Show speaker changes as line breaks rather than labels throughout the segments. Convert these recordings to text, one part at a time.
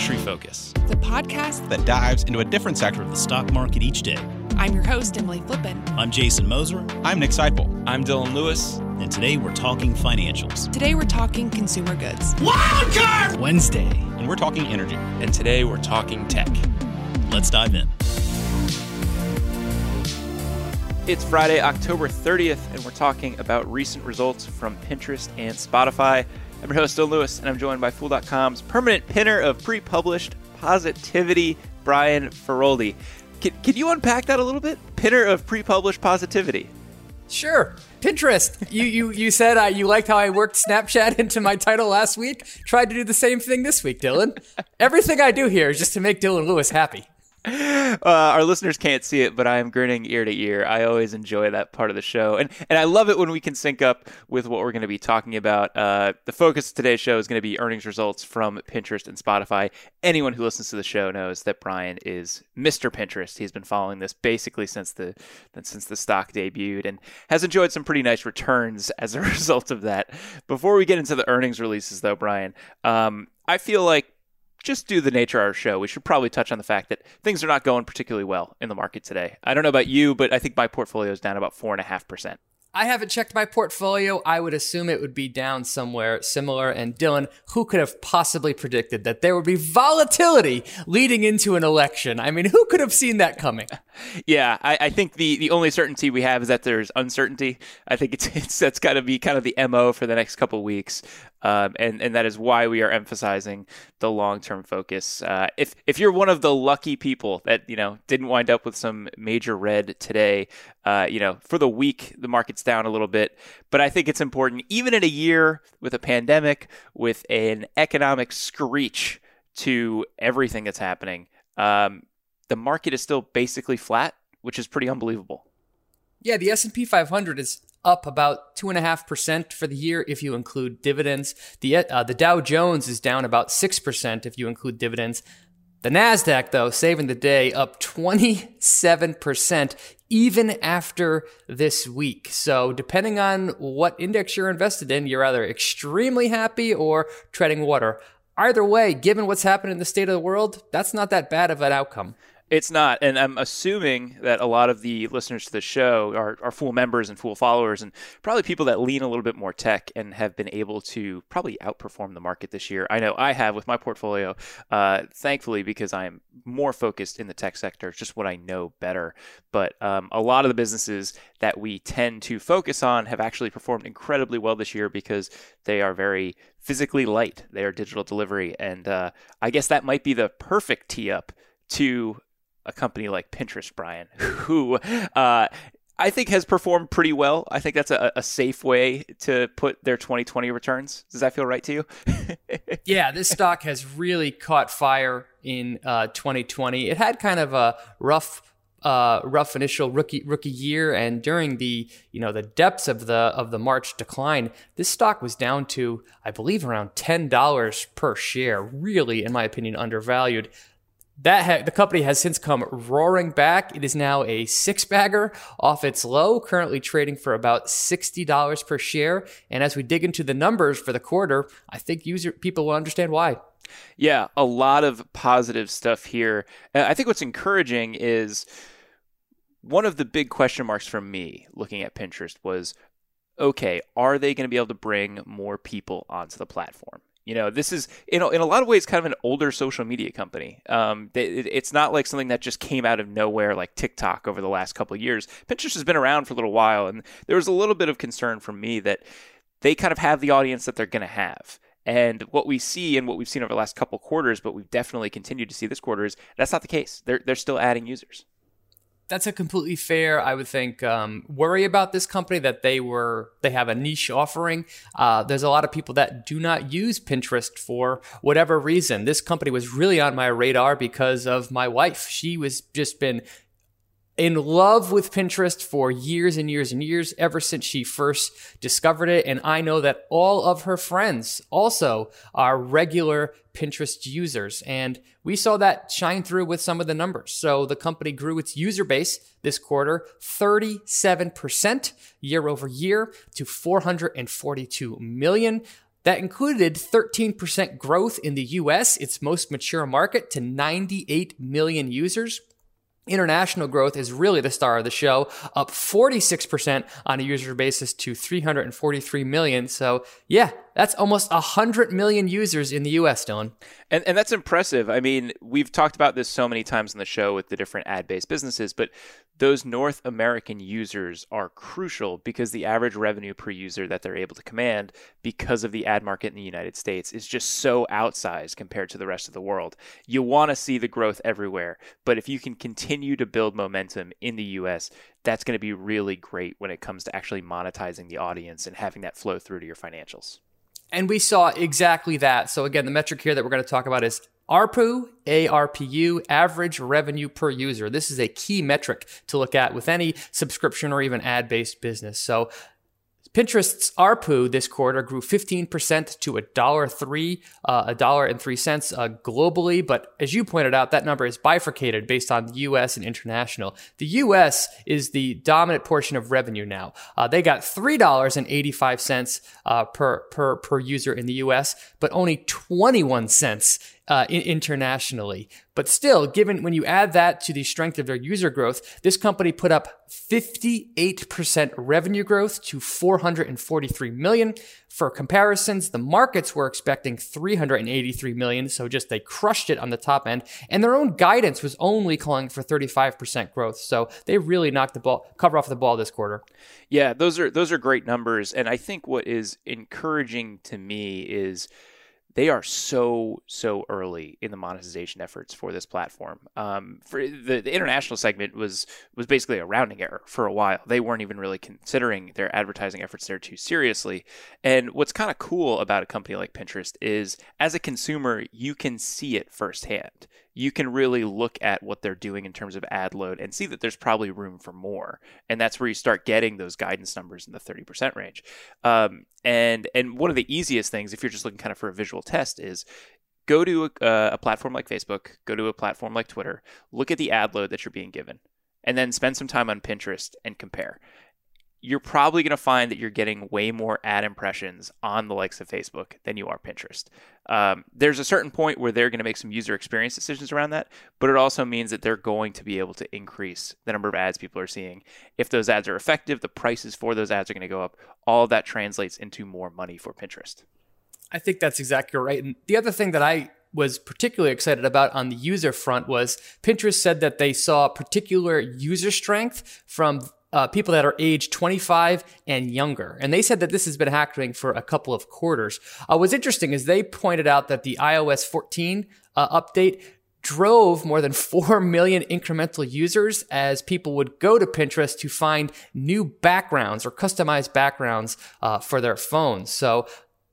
Industry Focus,
the podcast
that dives into a different sector
of the stock market each day.
I'm your host, Emily Flippen.
I'm Jason Moser.
I'm Nick Sciple.
I'm Dylan Lewis.
And today we're talking financials.
Today we're talking consumer goods.
Wild card! Wednesday.
And we're talking energy.
And today we're talking tech.
Let's dive in.
It's Friday, October 30th, and we're talking about recent results from Pinterest and Spotify. I'm your host, Dylan Lewis, and I'm joined by Fool.com's permanent pinner of pre published positivity, Brian Feroldi. Can, can you unpack that a little bit? Pinner of pre published positivity.
Sure. Pinterest. You you you said uh, you liked how I worked Snapchat into my title last week. Tried to do the same thing this week, Dylan. Everything I do here is just to make Dylan Lewis happy.
Uh, our listeners can't see it, but I am grinning ear to ear. I always enjoy that part of the show, and and I love it when we can sync up with what we're going to be talking about. Uh, the focus of today's show is going to be earnings results from Pinterest and Spotify. Anyone who listens to the show knows that Brian is Mr. Pinterest. He's been following this basically since the since the stock debuted, and has enjoyed some pretty nice returns as a result of that. Before we get into the earnings releases, though, Brian, um, I feel like just due the nature of our show, we should probably touch on the fact that things are not going particularly well in the market today. I don't know about you, but I think my portfolio is down about four and a half percent.
I haven't checked my portfolio. I would assume it would be down somewhere similar. And Dylan, who could have possibly predicted that there would be volatility leading into an election? I mean, who could have seen that coming?
Yeah, I, I think the, the only certainty we have is that there's uncertainty. I think it's, it's that's got to be kind of the mo for the next couple weeks. Um, and and that is why we are emphasizing the long term focus. Uh, if if you're one of the lucky people that you know didn't wind up with some major red today, uh, you know for the week the market's down a little bit, but I think it's important even in a year with a pandemic, with an economic screech to everything that's happening. Um, the market is still basically flat, which is pretty unbelievable.
Yeah, the S and P 500 is up about two and a half percent for the year if you include dividends. The uh, the Dow Jones is down about six percent if you include dividends. The Nasdaq, though, saving the day, up 27% even after this week. So, depending on what index you're invested in, you're either extremely happy or treading water. Either way, given what's happened in the state of the world, that's not that bad of an outcome.
It's not, and I'm assuming that a lot of the listeners to the show are, are Fool members and Fool followers, and probably people that lean a little bit more tech and have been able to probably outperform the market this year. I know I have with my portfolio, uh, thankfully, because I am more focused in the tech sector. It's just what I know better. But um, a lot of the businesses that we tend to focus on have actually performed incredibly well this year because they are very physically light. They are digital delivery, and uh, I guess that might be the perfect tee up to a company like Pinterest, Brian, who uh, I think has performed pretty well. I think that's a, a, safe way to put their 2020 returns. Does that feel right to you?
yeah, this stock has really caught fire in uh, 2020. It had kind of a rough. Uh, rough initial rookie rookie year, and during the you know the depths of the of the March decline, this stock was down to I believe around ten dollars per share. Really, in my opinion, undervalued. That ha- the company has since come roaring back. It is now a six bagger off its low, currently trading for about sixty dollars per share. And as we dig into the numbers for the quarter, I think user people will understand why.
Yeah, a lot of positive stuff here. Uh, I think what's encouraging is one of the big question marks for me looking at Pinterest was okay, are they going to be able to bring more people onto the platform? You know, this is in a, in a lot of ways kind of an older social media company. Um, it, it's not like something that just came out of nowhere like TikTok over the last couple of years. Pinterest has been around for a little while, and there was a little bit of concern from me that they kind of have the audience that they're going to have. And what we see and what we've seen over the last couple quarters, but we've definitely continued to see this quarter is that's not the case. They're they're still adding users
that's a completely fair, I would think, um, worry about this company that they were they have a niche offering. Uh, there's a lot of people that do not use Pinterest for whatever reason. This company was really on my radar because of my wife. She was just been in love with Pinterest for years and years and years, ever since she first discovered it. And I know that all of her friends also are regular Pinterest users. And we saw that shine through with some of the numbers. So the company grew its user base this quarter 37% year over year to 442 million. That included 13% growth in the US, its most mature market, to 98 million users. International growth is really the star of the show, up 46% on a user basis to 343 million. So, yeah, that's almost 100 million users in the US, Dylan.
And, and that's impressive. I mean, we've talked about this so many times in the show with the different ad based businesses, but those North American users are crucial because the average revenue per user that they're able to command because of the ad market in the United States is just so outsized compared to the rest of the world. You want to see the growth everywhere, but if you can continue to build momentum in the US, that's going to be really great when it comes to actually monetizing the audience and having that flow through to your financials.
And we saw exactly that. So again, the metric here that we're going to talk about is ARPU, ARPU, average revenue per user. This is a key metric to look at with any subscription or even ad based business. So Pinterest's ARPU this quarter grew 15% to a dollar three, uh, uh, globally. But as you pointed out, that number is bifurcated based on the U.S. and international. The U.S. is the dominant portion of revenue now. Uh, they got three dollars and eighty-five cents uh, per per per user in the U.S., but only twenty-one cents uh, internationally. But still, given when you add that to the strength of their user growth, this company put up 58% revenue growth to 443 million. For comparisons, the markets were expecting 383 million, so just they crushed it on the top end. And their own guidance was only calling for 35% growth, so they really knocked the ball, cover off the ball this quarter.
Yeah, those are those are great numbers, and I think what is encouraging to me is they are so so early in the monetization efforts for this platform. Um, for the, the international segment was was basically a rounding error for a while. They weren't even really considering their advertising efforts there too seriously. And what's kind of cool about a company like Pinterest is, as a consumer, you can see it firsthand you can really look at what they're doing in terms of ad load and see that there's probably room for more. And that's where you start getting those guidance numbers in the 30% range. Um, and and one of the easiest things, if you're just looking kind of for a visual test, is go to a, uh, a platform like Facebook, go to a platform like Twitter, look at the ad load that you're being given, and then spend some time on Pinterest and compare you're probably going to find that you're getting way more ad impressions on the likes of Facebook than you are Pinterest. Um, there's a certain point where they're going to make some user experience decisions around that, but it also means that they're going to be able to increase the number of ads people are seeing. If those ads are effective, the prices for those ads are going to go up. All that translates into more money for Pinterest.
I think that's exactly right. And the other thing that I was particularly excited about on the user front was Pinterest said that they saw particular user strength from uh, people that are age 25 and younger. And they said that this has been happening for a couple of quarters. Uh, what's interesting is they pointed out that the iOS 14 uh, update drove more than 4 million incremental users as people would go to Pinterest to find new backgrounds or customized backgrounds uh, for their phones. So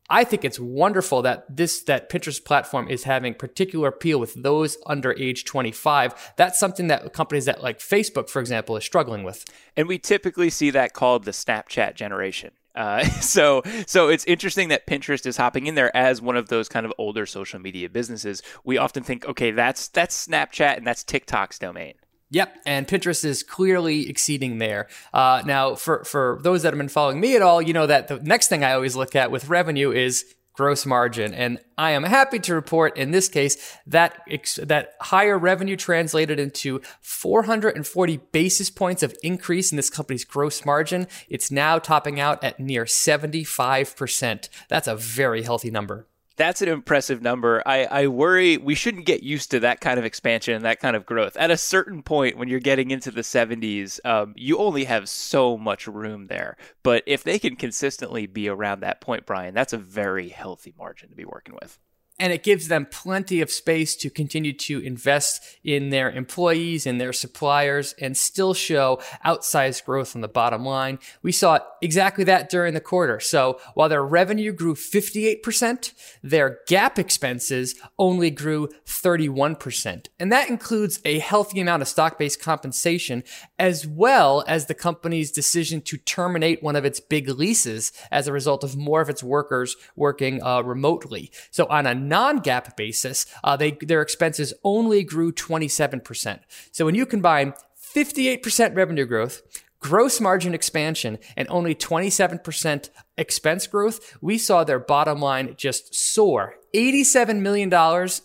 I think it's wonderful that this that Pinterest platform is having particular appeal with those under age 25. That's something that companies that like Facebook, for example, is struggling with.
And we typically see that called the Snapchat generation. Uh, so, so it's interesting that Pinterest is hopping in there as one of those kind of older social media businesses. We often think, okay, that's that's Snapchat and that's TikTok's domain.
Yep, and Pinterest is clearly exceeding there. Uh, now, for for those that have been following me at all, you know that the next thing I always look at with revenue is gross margin, and I am happy to report in this case that that higher revenue translated into 440 basis points of increase in this company's gross margin. It's now topping out at near 75 percent. That's a very healthy number
that's an impressive number. I, I worry we shouldn't get used to that kind of expansion and that kind of growth. At a certain point, when you're getting into the 70s, um, you only have so much room there. But if they can consistently be around that point, Brian, that's a very healthy margin to be working with
and it gives them plenty of space to continue to invest in their employees and their suppliers and still show outsized growth on the bottom line. We saw exactly that during the quarter. So while their revenue grew 58%, their GAAP expenses only grew 31%. And that includes a healthy amount of stock-based compensation as well as the company's decision to terminate one of its big leases as a result of more of its workers working uh, remotely. So on a non-GAAP basis, uh, they their expenses only grew 27%. So when you combine 58% revenue growth, gross margin expansion and only 27% expense growth, we saw their bottom line just soar. $87 million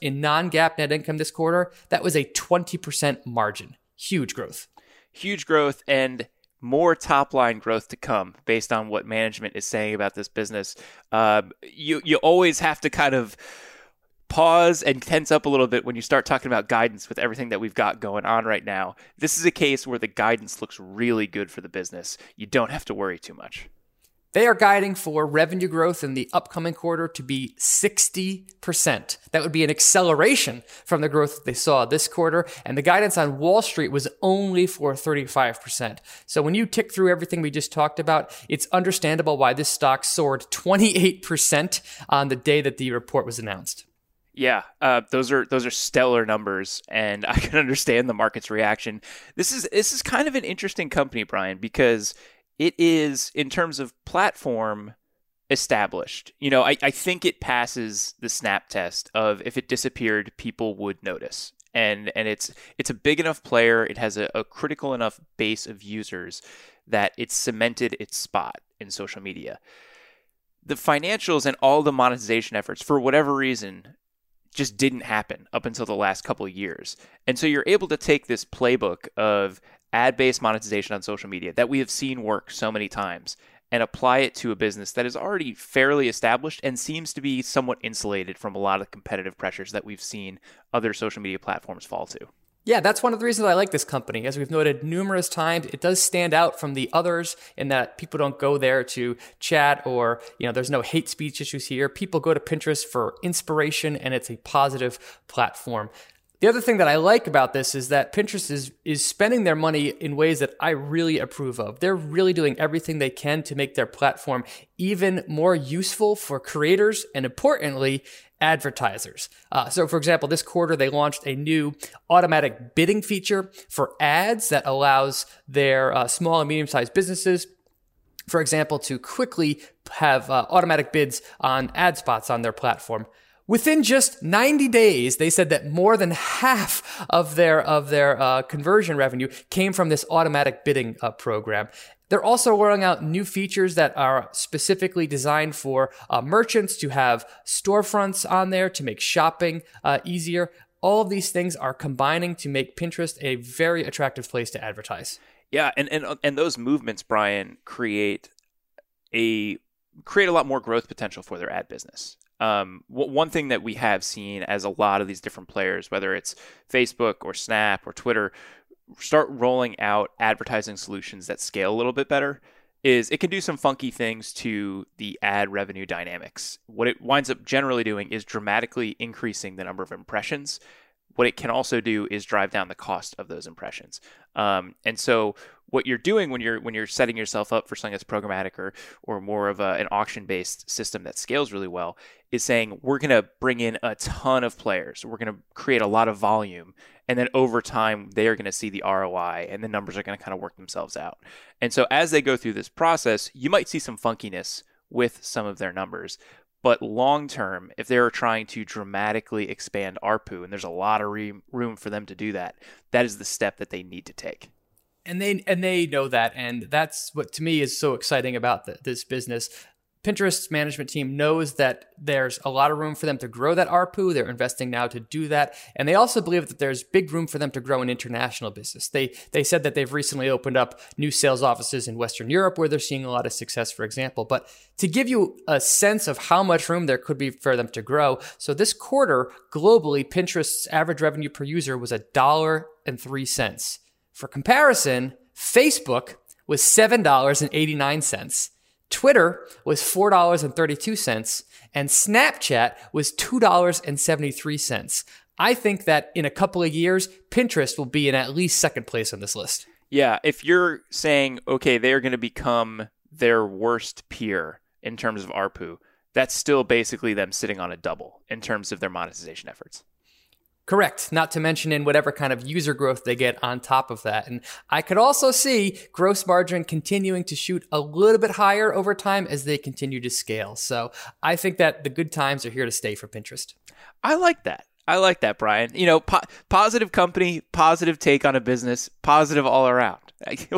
in non GAAP net income this quarter. That was a 20% margin. Huge growth.
Huge growth and more top line growth to come based on what management is saying about this business. Uh, you, you always have to kind of pause and tense up a little bit when you start talking about guidance with everything that we've got going on right now. This is a case where the guidance looks really good for the business. You don't have to worry too much.
They are guiding for revenue growth in the upcoming quarter to be 60%. That would be an acceleration from the growth they saw this quarter. And the guidance on Wall Street was only for 35%. So when you tick through everything we just talked about, it's understandable why this stock soared 28% on the day that the report was announced.
Yeah, uh, those are those are stellar numbers, and I can understand the market's reaction. This is this is kind of an interesting company, Brian, because it is in terms of platform established. You know, I, I think it passes the snap test of if it disappeared, people would notice. And and it's it's a big enough player, it has a, a critical enough base of users that it's cemented its spot in social media. The financials and all the monetization efforts, for whatever reason, just didn't happen up until the last couple of years. And so you're able to take this playbook of ad based monetization on social media that we have seen work so many times and apply it to a business that is already fairly established and seems to be somewhat insulated from a lot of competitive pressures that we've seen other social media platforms fall to.
Yeah, that's one of the reasons I like this company. As we've noted numerous times, it does stand out from the others in that people don't go there to chat or, you know, there's no hate speech issues here. People go to Pinterest for inspiration and it's a positive platform. The other thing that I like about this is that Pinterest is is spending their money in ways that I really approve of. They're really doing everything they can to make their platform even more useful for creators and importantly, advertisers. Uh, so, for example, this quarter they launched a new automatic bidding feature for ads that allows their uh, small and medium sized businesses for example, to quickly have uh, automatic bids on ad spots on their platform. Within just 90 days, they said that more than half of their of their uh, conversion revenue came from this automatic bidding uh, program. They're also rolling out new features that are specifically designed for uh, merchants to have storefronts on there to make shopping uh, easier. All of these things are combining to make Pinterest a very attractive place to advertise.
Yeah, and and and those movements, Brian, create a create a lot more growth potential for their ad business um, one thing that we have seen as a lot of these different players, whether it's Facebook or Snap or Twitter, start rolling out advertising solutions that scale a little bit better is it can do some funky things to the ad revenue dynamics. What it winds up generally doing is dramatically increasing the number of impressions. What it can also do is drive down the cost of those impressions. Um, and so what you're doing when you're when you're setting yourself up for something that's programmatic or or more of a, an auction based system that scales really well is saying we're going to bring in a ton of players. We're going to create a lot of volume. And then over time they're going to see the ROI and the numbers are going to kind of work themselves out. And so as they go through this process you might see some funkiness with some of their numbers but long term, if they're trying to dramatically expand ARPU, and there's a lot of re- room for them to do that, that is the step that they need to take.
And they and they know that and that's what to me is so exciting about the, this business pinterest's management team knows that there's a lot of room for them to grow that arpu they're investing now to do that. And they also believe that there's big room for them to grow an international business. They they said that they've recently opened up new sales offices in western europe where they're seeing a lot of success for example. But to give you a sense of how much room there could be for them to grow so this quarter globally pinterest's average revenue per user was a dollar and three cents. For comparison, Facebook was $7.89, Twitter was $4.32, and Snapchat was $2.73. I think that in a couple of years, Pinterest will be in at least second place on this list.
Yeah, if you're saying, okay, they're going to become their worst peer in terms of ARPU, that's still basically them sitting on a double in terms of their monetization efforts.
Correct. Not to mention in whatever kind of user growth they get on top of that. And I could also see gross margin continuing to shoot a little bit higher over time as they continue to scale. So I think that the good times are here to stay for Pinterest.
I like that. I like that, Brian. You know, po- positive company, positive take on a business, positive all around.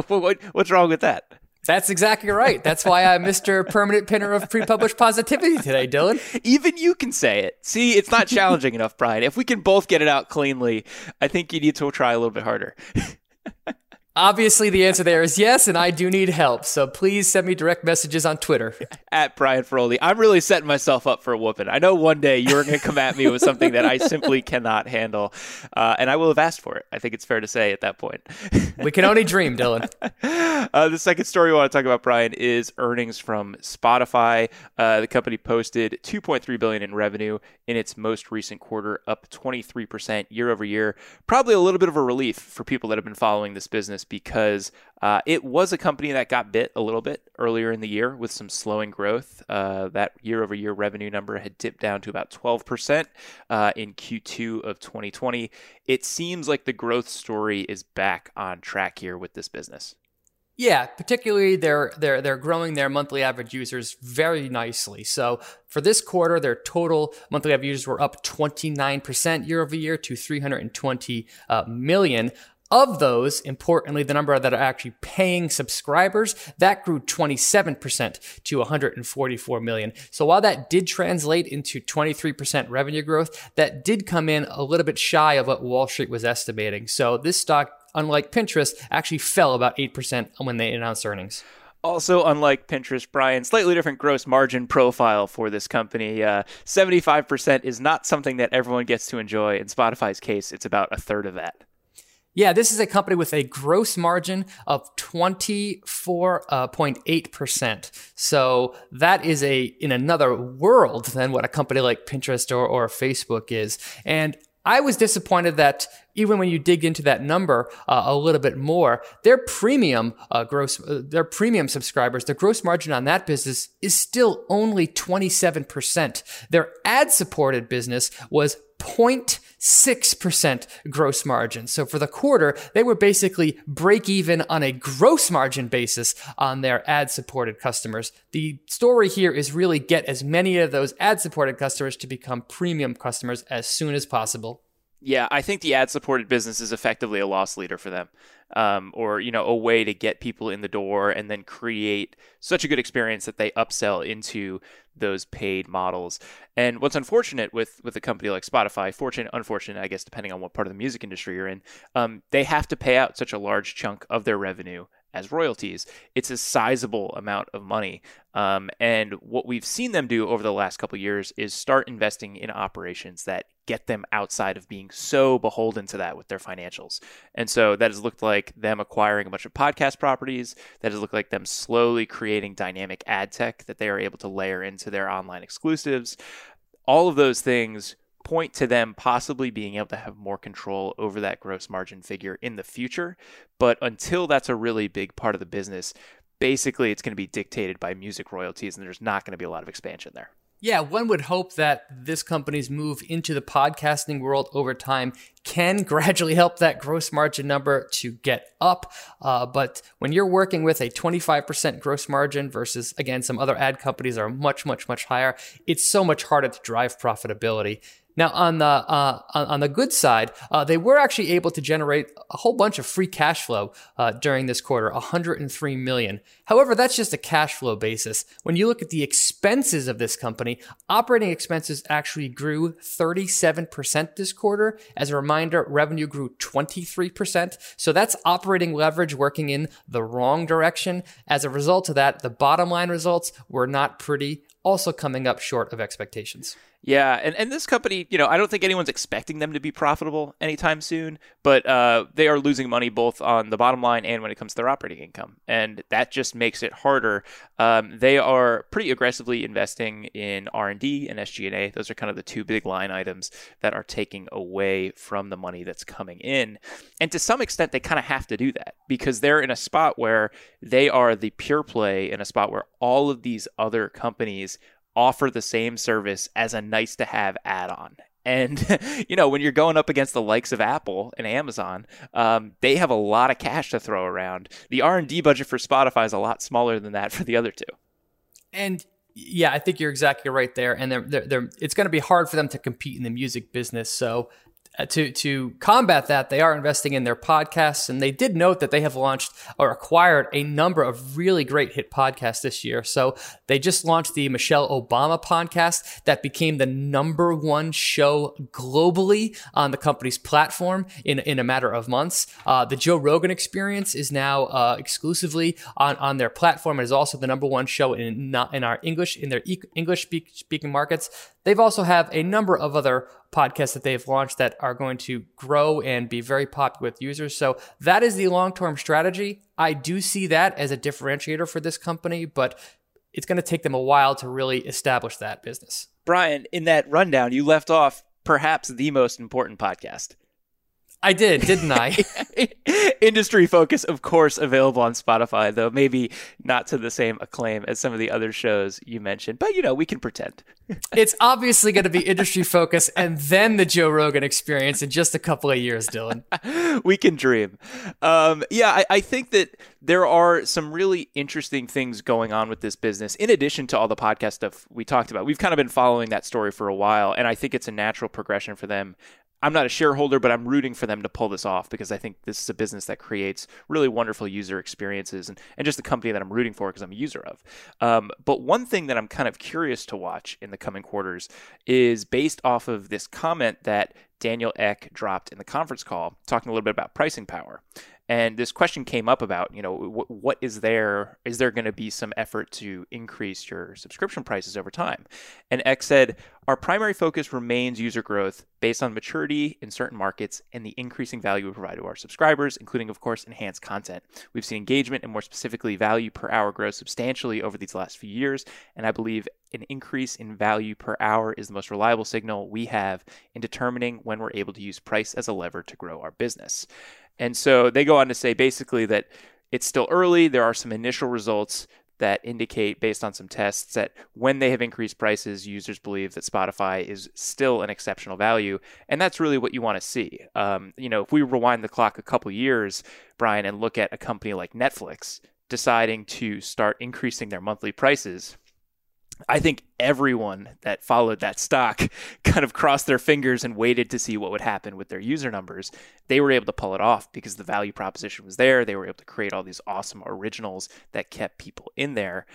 What's wrong with that?
That's exactly right. That's why I'm Mr. Permanent Pinner of Pre-Published Positivity today, Dylan.
Even you can say it. See, it's not challenging enough, Brian. If we can both get it out cleanly, I think you need to try a little bit harder.
Obviously, the answer there is yes, and I do need help. So please send me direct messages on Twitter.
At Brian Feroldi. I'm really setting myself up for a whooping. I know one day you're going to come at me with something that I simply cannot handle, uh, and I will have asked for it. I think it's fair to say at that point.
we can only dream, Dylan.
Uh, the second story we want to talk about, Brian, is earnings from Spotify. Uh, the company posted 2.3 billion in revenue in its most recent quarter, up 23% year over year. Probably a little bit of a relief for people that have been following this business because uh, it was a company that got bit a little bit earlier in the year with some slowing growth. Uh, that year over year revenue number had dipped down to about 12% uh, in Q2 of 2020. It seems like the growth story is back on track here with this business.
Yeah, particularly they're they're they're growing their monthly average users very nicely. So for this quarter, their total monthly average users were up 29% year over year to 320 uh, million. Of those, importantly, the number that are actually paying subscribers, that grew 27% to 144 million. So while that did translate into 23% revenue growth, that did come in a little bit shy of what Wall Street was estimating. So this stock, unlike Pinterest, actually fell about 8% when they announced earnings.
Also, unlike Pinterest, Brian, slightly different gross margin profile for this company. Uh, 75% is not something that everyone gets to enjoy. In Spotify's case, it's about a third of that.
Yeah, this is a company with a gross margin of 24.8%. So that is a in another world than what a company like Pinterest or, or Facebook is. And I was disappointed that even when you dig into that number uh, a little bit more, their premium uh, gross, uh, their premium subscribers, the gross margin on that business is still only 27%. Their ad supported business was 0.6% gross margin. So for the quarter, they were basically break even on a gross margin basis on their ad supported customers. The story here is really get as many of those ad supported customers to become premium customers as soon as possible.
Yeah, I think the ad supported business is effectively a loss leader for them. Um, or you know a way to get people in the door and then create such a good experience that they upsell into those paid models. And what's unfortunate with with a company like Spotify, fortunate, unfortunate, I guess, depending on what part of the music industry you're in, um, they have to pay out such a large chunk of their revenue as royalties. It's a sizable amount of money. Um, and what we've seen them do over the last couple years is start investing in operations that get them outside of being so beholden to that with their financials. And so that has looked like them acquiring a bunch of podcast properties. That has looked like them slowly creating dynamic ad tech that they are able to layer into their online exclusives. All of those things point to them possibly being able to have more control over that gross margin figure in the future. But until that's a really big part of the business, basically it's going to be dictated by music royalties, and there's not going to be a lot of expansion there.
Yeah, one would hope that this company's move into the podcasting world over time can gradually help that gross margin number to get up. Uh, but when you're working with a 25% gross margin versus, again, some other ad companies are much, much, much higher, it's so much harder to drive profitability. Now, on the uh, on, the good side, uh, they were actually able to generate a whole bunch of free cash flow uh, during this quarter, 103 million. However, that's just a cash flow basis. When you look at the expenses of this company, operating expenses actually grew 37% this quarter. As a reminder, revenue grew 23%. So that's operating leverage working in the wrong direction. As a result of that, the bottom line results were not pretty, also coming up short of expectations.
Yeah, and, and this company, you know, I don't think anyone's expecting them to be profitable anytime soon, but uh, they are losing money both on the bottom line and when it comes to their operating income, and that just makes it harder. Um, they are pretty aggressively investing in R and D and SG&A. Those are kind of the two big line items that are taking away from the money that's coming in, and to some extent, they kind of have to do that because they're in a spot where they are the pure play in a spot where all of these other companies offer the same service as a nice to have add on. And you know, when you're going up against the likes of Apple and Amazon, um, they have a lot of cash to throw around. The R and D budget for Spotify is a lot smaller than that for the other two.
And yeah, I think you're exactly right there. And they're, they're, they're it's going to be hard for them to compete in the music business. So to to combat that, they are investing in their podcasts, and they did note that they have launched or acquired a number of really great hit podcasts this year. So they just launched the Michelle Obama podcast that became the number one show globally on the company's platform in in a matter of months. Uh, the Joe Rogan Experience is now uh, exclusively on on their platform. It is also the number one show in not in our English in their English speak, speaking markets. They've also have a number of other podcasts that they've launched that are going to grow and be very popular with users. So that is the long-term strategy. I do see that as a differentiator for this company, but it's going to take them a while to really establish that business.
Brian, in that rundown, you left off perhaps the most important podcast.
I did, didn't I?
Industry focus, of course, available on Spotify, though maybe not to the same acclaim as some of the other shows you mentioned. But you know, we can pretend.
it's obviously going to be industry focus and then the Joe Rogan experience in just a couple of years, Dylan.
we can dream. Um, yeah, I, I think that there are some really interesting things going on with this business, in addition to all the podcast stuff we talked about. We've kind of been following that story for a while, and I think it's a natural progression for them I'm not a shareholder, but I'm rooting for them to pull this off because I think this is a business that creates really wonderful user experiences and, and just the company that I'm rooting for because I'm a user of. Um, but one thing that I'm kind of curious to watch in the coming quarters is based off of this comment that Daniel Ek dropped in the conference call, talking a little bit about pricing power. And this question came up about, you know, what, what is there? Is there going to be some effort to increase your subscription prices over time? And Ek said, our primary focus remains user growth based on maturity in certain markets and the increasing value we provide to our subscribers, including, of course, enhanced content. We've seen engagement and more specifically value per hour grow substantially over these last few years. And I believe an increase in value per hour is the most reliable signal we have in determining when we're able to use price as a lever to grow our business. And so they go on to say basically that it's still early. There are some initial results that indicate, based on some tests, that when they have increased prices, users believe that Spotify is still an exceptional value, and that's really what you want to see. Um, you know, if we rewind the clock a couple years, Brian, and look at a company like Netflix deciding to start increasing their monthly prices, I think everyone that followed that stock kind of crossed their fingers and waited to see what would happen with their user numbers. They were able to pull it off because the value proposition was there. They were able to create all these awesome originals that kept people in there.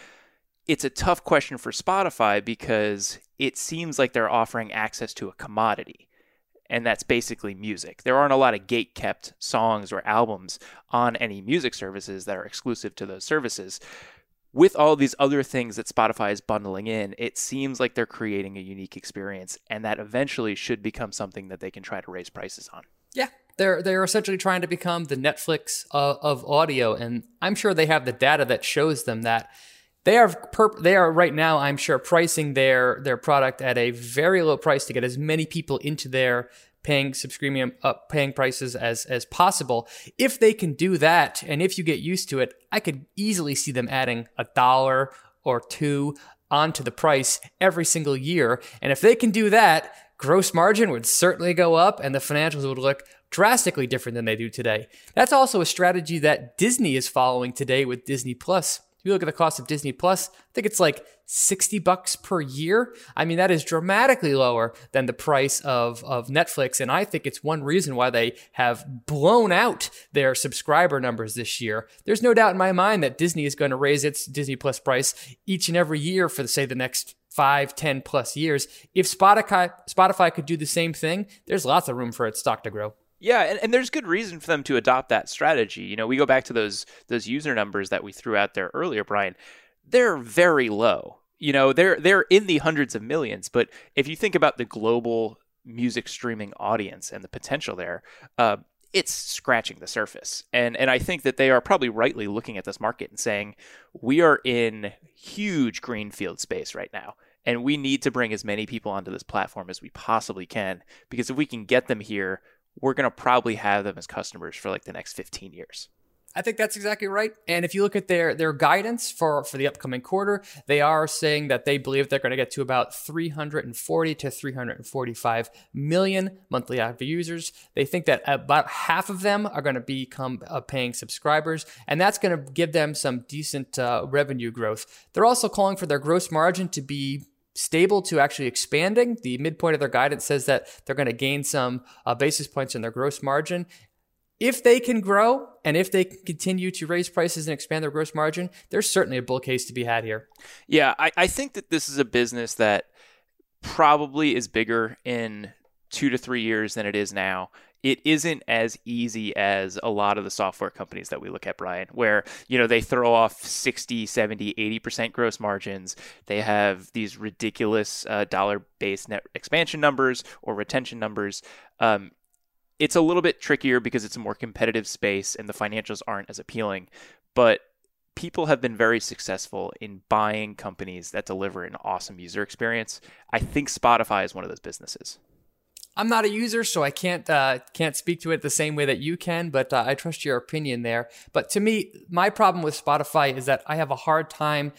It's a tough question for Spotify because it seems like they're offering access to a commodity. And that's basically music. There aren't a lot of gate kept songs or albums on any music services that are exclusive to those services with all these other things that Spotify is bundling in, it seems like they're creating a unique experience, and that eventually should become something that they can try to raise prices on.
Yeah, they're they're essentially trying to become the Netflix of, of audio, and I'm sure they have the data that shows them that they are perp- they are right now. I'm sure pricing their their product at a very low price to get as many people into their paying subscription uh, paying prices as as possible. If they can do that, and if you get used to it, I could easily see them adding a dollar or two onto the price every single year. And if they can do that, gross margin would certainly go up, and the financials would look drastically different than they do today. That's also a strategy that Disney is following today with Disney Plus. If you look at the cost of Disney Plus, I think it's like 60 bucks per year. I mean, that is dramatically lower than the price of, of Netflix. And I think it's one reason why they have blown out their subscriber numbers this year. There's no doubt in my mind that Disney is going to raise its Disney Plus price each and every year for, say, the next five, 10 plus years. If Spotify, Spotify could do the same thing, there's lots of room for its stock to grow.
Yeah, and, and there's good reason for them to adopt that strategy. You know, we go back to those those user numbers that we threw out there earlier, Brian. They're very low. You know, they're they're in the hundreds of millions. But if you think about the global music streaming audience and the potential there, uh, it's scratching the surface. And and I think that they are probably rightly looking at this market and saying, we are in huge greenfield space right now. And we need to bring as many people onto this platform as we possibly can. Because if we can get them here, we're going to probably have them as customers for like the next 15 years.
I think that's exactly right. And if you look at their their guidance for for the upcoming quarter, they are saying that they believe they're going to get to about 340 to 345 million monthly active users. They think that about half of them are going to become uh, paying subscribers, and that's going to give them some decent uh, revenue growth. They're also calling for their gross margin to be stable to actually expanding. The midpoint of their guidance says that they're going to gain some uh, basis points in their gross margin. If they can grow and if they can continue to raise prices and expand their gross margin, there's certainly a bull case to be had here.
Yeah, I, I think that this is a business that probably is bigger in two to three years than it is now it isn't as easy as a lot of the software companies that we look at brian where you know they throw off 60 70 80% gross margins. They have these ridiculous uh, dollar based net expansion numbers or retention numbers. Um, it's a little bit trickier because it's a more competitive space and the financials aren't as appealing but people have been very successful in buying companies that deliver an awesome user experience. I think spotify is one of those businesses
I'm not a user, so I can't uh, can't speak to it the same way that you can. But uh, I trust your opinion there. But to me, my problem with Spotify is that I have a hard time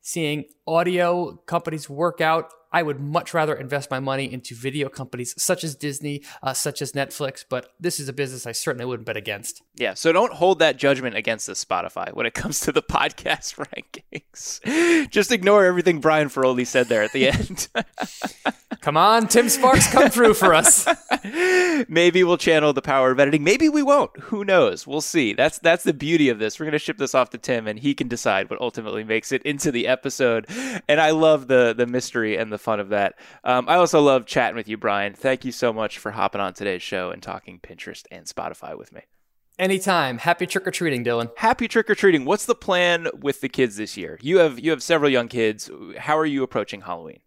seeing audio companies work out. I would much rather invest my money into video companies such as Disney, uh, such as Netflix, but this is a business I certainly wouldn't bet against.
Yeah, so don't hold that judgment against the Spotify when it comes to the podcast rankings. Just ignore everything Brian Feroldi said there at the end.
Come on, Tim Sparks, come through for us.
Maybe we'll channel the power of editing. Maybe we won't. Who knows? We'll see. That's that's the beauty of this. We're gonna ship this off to Tim, and he can decide what ultimately makes it into the episode. And I love the the mystery and the fun of that. Um, I also love chatting with you, Brian. Thank you so much for hopping on today's show and talking Pinterest and Spotify with me.
Anytime. Happy trick or treating, Dylan.
Happy trick or treating. What's the plan with the kids this year? You have you have several young kids. How are you approaching Halloween?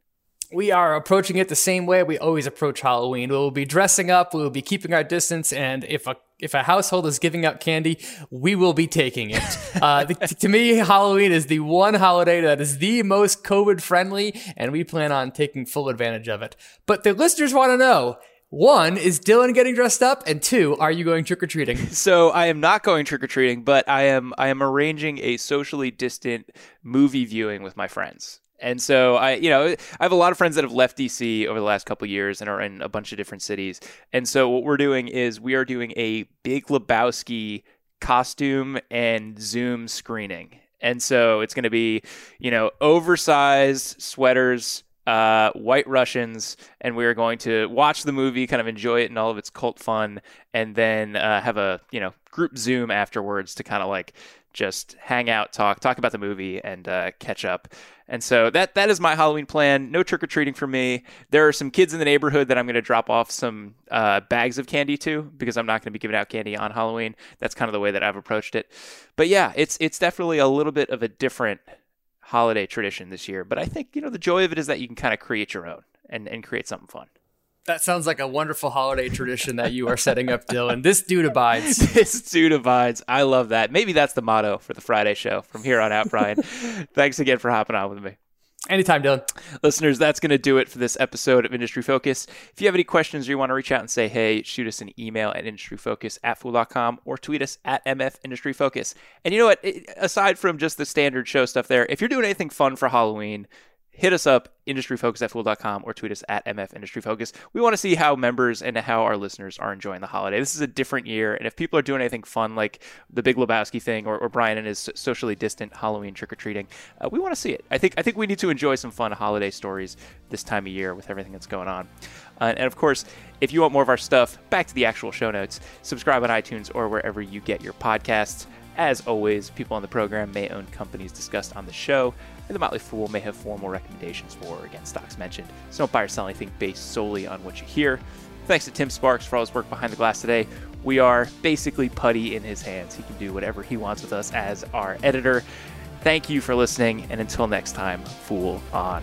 we are approaching it the same way we always approach Halloween. We will be dressing up, we will be keeping our distance, and if a if a household is giving out candy, we will be taking it. Uh, the, to me, Halloween is the one holiday that is the most COVID friendly, and we plan on taking full advantage of it. But the listeners want to know. One, is Dylan getting dressed up? And two, are you going trick or treating?
So I am not going trick or treating, but I am I am arranging a socially distant movie viewing with my friends. And so I, you know, I have a lot of friends that have left DC over the last couple years and are in a bunch of different cities. And so what we're doing is we are doing a Big Lebowski costume and Zoom screening. And so it's going to be, you know, oversized sweaters, uh, White Russians, and we are going to watch the movie, kind of enjoy it and all of its cult fun, and then uh, have a you know group Zoom afterwards to kind of like just hang out, talk, talk about the movie, and uh, catch up. And so that that is my Halloween plan. No trick or treating for me. There are some kids in the neighborhood that I'm going to drop off some uh, bags of candy to because I'm not going to be giving out candy on Halloween. That's kind of the way that I've approached it. But yeah, it's it's definitely a little bit of a different holiday tradition this year. But I think you know the joy of it is that you can kind of create your own and and create something fun.
That sounds like a wonderful holiday tradition that you are setting up, Dylan. This dude abides.
this dude abides. I love that. Maybe that's the motto for the Friday show from here on out, Brian. Thanks again for hopping on with me.
Anytime, Dylan.
Listeners, that's going to do it for this episode of Industry Focus. If you have any questions or you want to reach out and say, hey, shoot us an email at industryfocus at fool.com or tweet us at MF Industry Focus. And you know what? Aside from just the standard show stuff there, if you're doing anything fun for Halloween, hit us up, industryfocus at fool.com, or tweet us at MF Industry Focus. We want to see how members and how our listeners are enjoying the holiday. This is a different year, and if people are doing anything fun like the Big Lebowski thing or, or Brian and his socially distant Halloween trick or treating, uh, we want to see it. I think I think we need to enjoy some fun holiday stories this time of year with everything that's going on. Uh, and of course, if you want more of our stuff, back to the actual show notes, subscribe on iTunes or wherever you get your podcasts. As always, people on the program may own companies discussed on the show and the Motley Fool may have formal recommendations for or against stocks mentioned. So don't buy or sell anything based solely on what you hear. Thanks to Tim Sparks for all his work behind the glass today. We are basically putty in his hands. He can do whatever he wants with us as our editor. Thank you for listening, and until next time, Fool on.